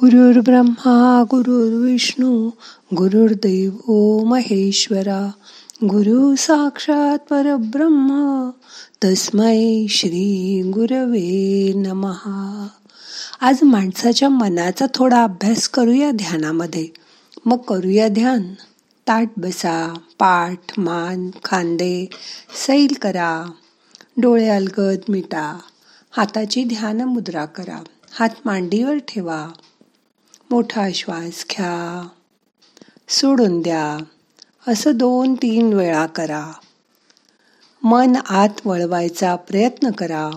गुरुर् ब्रह्मा गुरुर्विष्णू गुरुर्देव महेश्वरा. गुरु साक्षात परब्रह्म तस्मै श्री गुरवे नमहा आज माणसाच्या मनाचा थोडा अभ्यास करूया ध्यानामध्ये. मग करूया ध्यान. ताट बसा पाठ मान खांदे सैल करा. डोळे अलगद मिटा. हाताची ध्यान मुद्रा करा. हात मांडीवर ठेवा. मोठा श्वास घ्या. सोडून द्या. असं दोन तीन वेळा करा. मन आत वळवायचा प्रयत्न करा.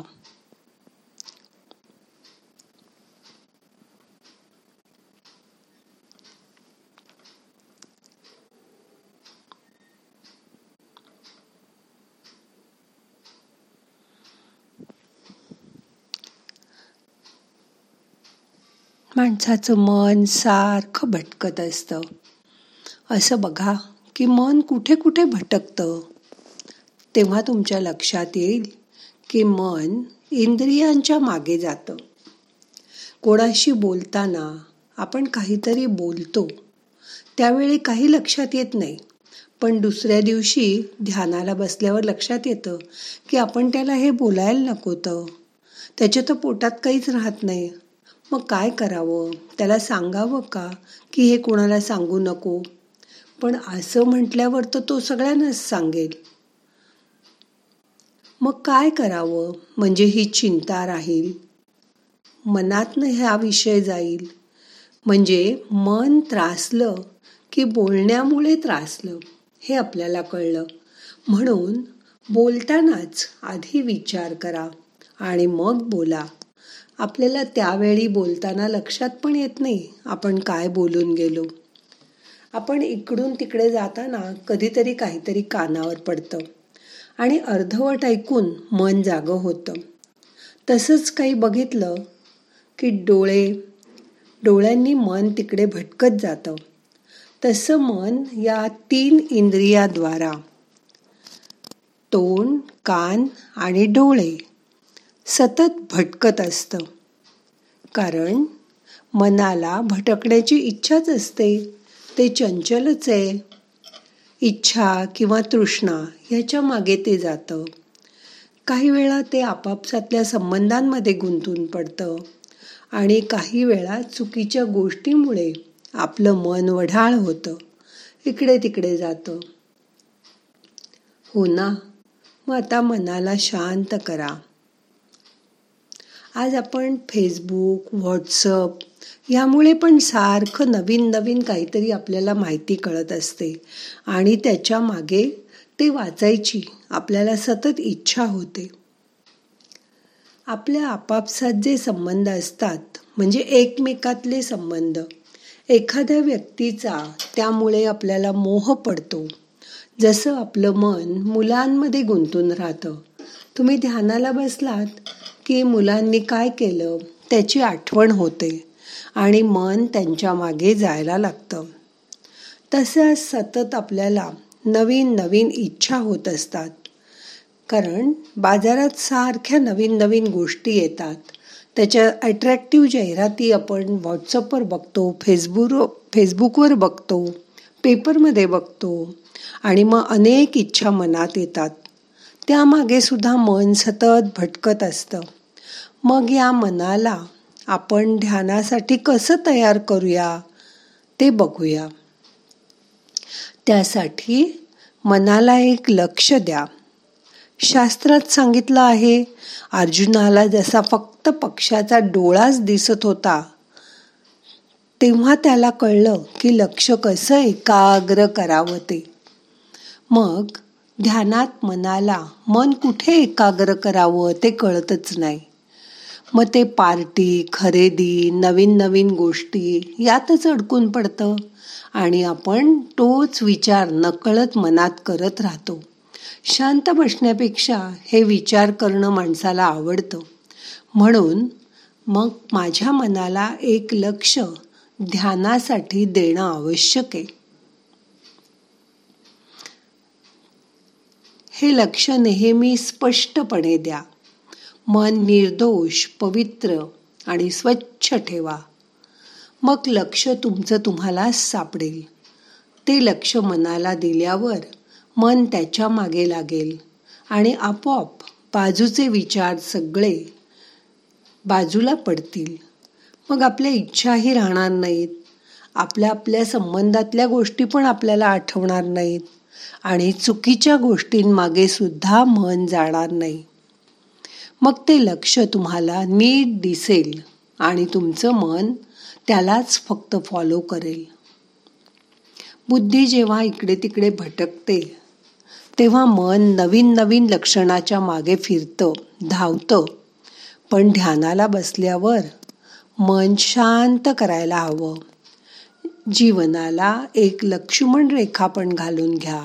माणसाचं मन सारखं भटकत असतं. असं बघा की मन कुठे कुठे भटकतं. तेव्हा तुमच्या लक्षात येईल की मन इंद्रियांच्या मागे जातं. कोणाशी बोलताना आपण काहीतरी बोलतो. त्यावेळी काही लक्षात येत नाही. पण दुसऱ्या दिवशी ध्यानाला बसल्यावर लक्षात येतं की आपण त्याला हे बोलायला नको त्याच्या तर पोटात काहीच राहत नाही. मग काय करावं? त्याला सांगावं का की हे कोणाला सांगू नको? पण असं म्हटल्यावर तर तो सगळ्यांनाच सांगेल. मग काय करावं? म्हणजे ही चिंता राहील. मनातनं हा विषय जाईल. म्हणजे मन त्रासलं की बोलण्यामुळे त्रासलं हे आपल्याला कळलं. म्हणून बोलतानाच आधी विचार करा आणि मग बोला. आपल्याला त्यावेळी बोलताना लक्षात पण येत नाही आपण काय बोलून गेलो. आपण इकडून तिकडे जाताना कधीतरी काहीतरी कानावर पडतं आणि अर्धवट ऐकून मन जागं होतं. तसंच काही बघितलं की डोळे डोळ्यांनी मन तिकडे भटकत जातं. तसं मन या तीन इंद्रियाद्वारा तोंड कान आणि डोळे सतत भटकत असतं. कारण मनाला भटकण्याची इच्छाच असते. ते चंचलच आहे. इच्छा किंवा तृष्णा ह्याच्या मागे ते जातं. काही वेळा ते आपापसातल्या संबंधांमध्ये गुंतून पडतं. आणि काही वेळा चुकीच्या गोष्टीमुळे आपलं मन वढाळ होतं. इकडे तिकडे जातं. हो ना? मग आता मनाला शांत करा. आज आपण फेसबुक व्हॉट्सअप यामुळे पण सारखं नवीन नवीन काहीतरी आपल्याला माहिती कळत असते. आणि त्याच्यामागे ते वाचायची आपल्याला सतत इच्छा होते. आपल्या आपापसात जे संबंध असतात म्हणजे एकमेकातले संबंध एखाद्या व्यक्तीचा त्यामुळे आपल्याला मोह पडतो. जसं आपलं मन मुलांमध्ये गुंतून राहतं. तुम्ही ध्यानाला बसलात? की मुलांनी काय केलं त्याची आठवण होते आणि मन त्यांच्या मागे जायला लागतं. तसं सतत आपल्याला नवीन नवीन इच्छा होत असतात. कारण बाजारात सारख्या नवीन नवीन गोष्टी येतात. त्याच्या अट्रॅक्टिव्ह जाहिराती आपण व्हॉट्सअपवर बघतो फेसबुक फेसबुकवर बघतो पेपरमध्ये बघतो आणि मग अनेक इच्छा मनात येतात. त्यामागे सुद्धा मन सतत भटकत असतं. मग या मनाला आपण ध्यानासाठी कसं तयार करूया ते बघूया. त्यासाठी मनाला एक लक्ष द्या. शास्त्रात सांगितलं आहे अर्जुनाला जसा फक्त पक्षाचा डोळाच दिसत होता तेव्हा त्याला कळलं की लक्ष कसं एकाग्र करावं ते. मग ध्यानात मनाला मन कुठे एकाग्र करावं ते कळतच नाही. मग ते पार्टी खरेदी नवीन नवीन गोष्टी यातच अडकून पडतं. आणि आपण तोच विचार नकळत मनात करत राहतो. शांत बसण्यापेक्षा हे विचार करणं माणसाला आवडतं. म्हणून मग माझ्या मनाला एक लक्ष ध्यानासाठी देणं आवश्यक आहे. हे लक्ष नेहमी स्पष्टपणे द्या. मन निर्दोष पवित्र आणि स्वच्छ ठेवा. मग लक्ष तुमचं तुम्हाला सापडेल. ते लक्ष मनाला दिल्यावर मन त्याच्यामागे लागेल आणि आपोआप बाजूचे विचार सगळे बाजूला पडतील. मग आपल्या इच्छाही राहणार नाहीत. आपल्या आपल्या संबंधातल्या गोष्टी पण आपल्याला आठवणार नाहीत आणि चुकीच्या गोष्टींमागे सुद्धा मन जाणार नाही. मग ते लक्ष तुम्हाला नीट दिसेल आणि तुमचं मन त्यालाच फक्त फॉलो करेल. बुद्धी जेव्हा इकडे तिकडे भटकते तेव्हा मन नवीन नवीन लक्षणाच्या मागे फिरतं धावतं. पण ध्यानाला बसल्यावर मन शांत करायला हवं. जीवनाला एक लक्ष्मण रेखा पण घालून घ्या.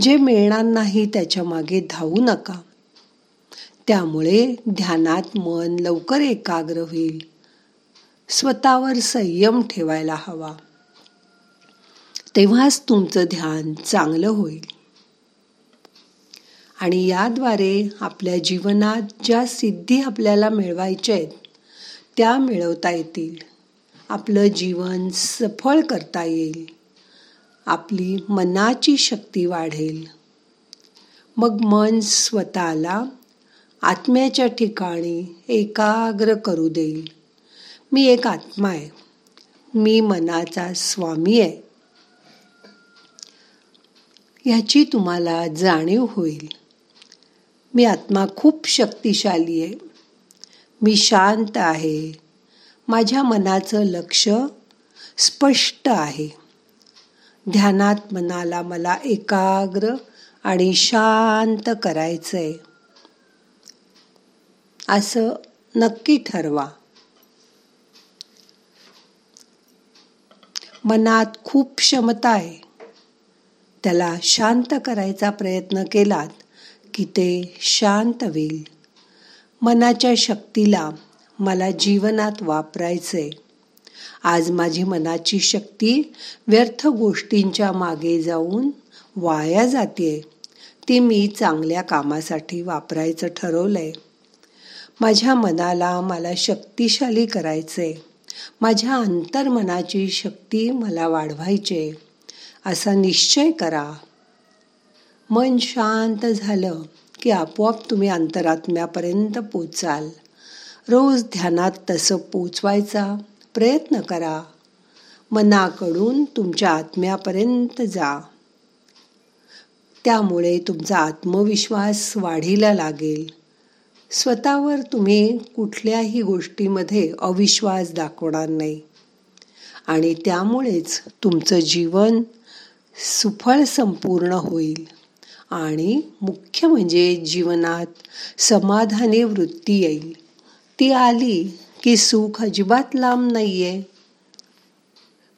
जे मिळणार नाही त्याच्यामागे धावू नका. त्यामुळे ध्यानात मन लवकर एकाग्र होईल. स्वतःवर संयम ठेवायला हवा. तेव्हाच तुमचं ध्यान चांगलं होईल. आणि याद्वारे आपल्या जीवनात ज्या सिद्धी आपल्याला मिळवायच्या आहेत त्या मिळवता येतील. आपलं जीवन सफळ करता येईल. आपली मनाची शक्ती वाढेल. मग मन स्वतःला आत्म्याच्या ठिकाणी एकाग्र करू देईल. मी एक आत्मा आहे. मी मनाचा स्वामी आहे. ह्याची तुम्हाला जाणीव होईल. मी आत्मा खूप शक्तिशाली आहे. मी शांत आहे. माझ्या मनाचं लक्ष स्पष्ट आहे. ध्यानात मनाला मला एकाग्र आणि शांत करायचं आहे असं नक्की ठरवा. मनात खूप क्षमता आहे. त्याला शांत करायचा प्रयत्न केलात की ते शांत होईल. मनाच्या शक्तीला मला जीवनात वापरायचे आज माझी मनाची शक्ती व्यर्थ गोष्टींच्या मागे जाऊन वाया जाते ती मी चांगल्या कामासाठी वापरायचं ठरवलंय. माझ्या मनाला मला शक्तिशाली करायचे. माझ्या अंतर्मनाची शक्ती मला वाढवायचे. असा निश्चय करा. मन शांत झालं की आपोआप तुम्ही अंतरात्म्यापर्यंत पोचाल. रोज ध्यानात तसं पोचवायचा प्रयत्न करा. मनाकडून तुमच्या आत्म्यापर्यंत जा. त्यामुळे तुमचा आत्मविश्वास वाढीला लागेल. स्वतःवर तुम्ही कुठल्याही गोष्टीमध्ये अविश्वास दाखवणार नाही. आणि त्यामुळेच तुमचं जीवन सुफळ संपूर्ण होईल. आणि मुख्य म्हणजे जीवनात समाधानी वृत्ती येईल. ती आली की सुख अजिबात लांब नाही आहे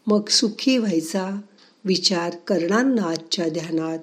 मग सुखी व्हायचा विचार करणार ना आजच्या ध्यानात?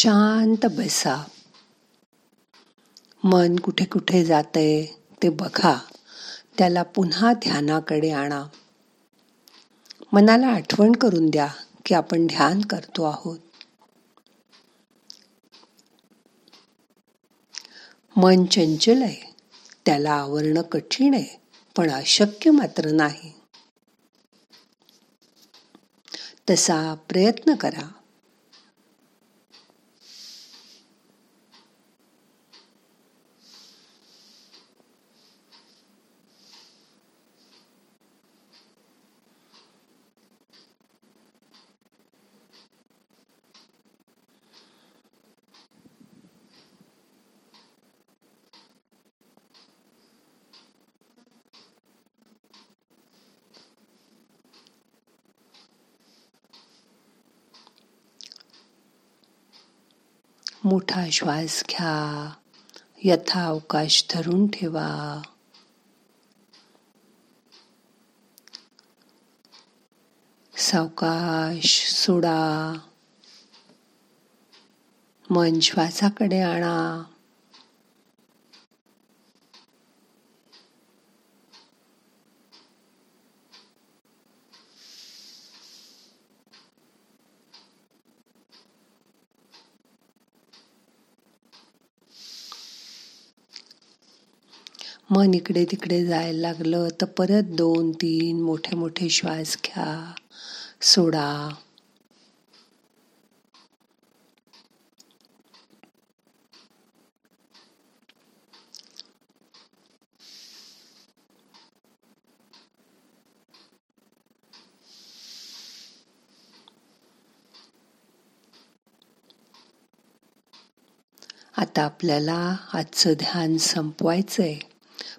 शांत बसा. मन कुठे कुठे जाते ते बघा. त्याला पुन्हा ध्यानाकडे आणा. मनाला आठवण करून द्या की आपण ध्यान करतो आहोत. मन चंचल आहे. त्याला आवरणं कठीण आहे पण अशक्य मात्र नाही. तसा प्रयत्न करा. मोठा श्वास घ्या. यथा अवकाश धरून ठेवा. सावकाश सोडा. मन श्वासाकडे आणा. मन इकडे तिकडे जायला लागलं तर परत दोन तीन मोठे मोठे श्वास घ्या सोडा. आता आपल्याला आजचं ध्यान संपवायचं आहे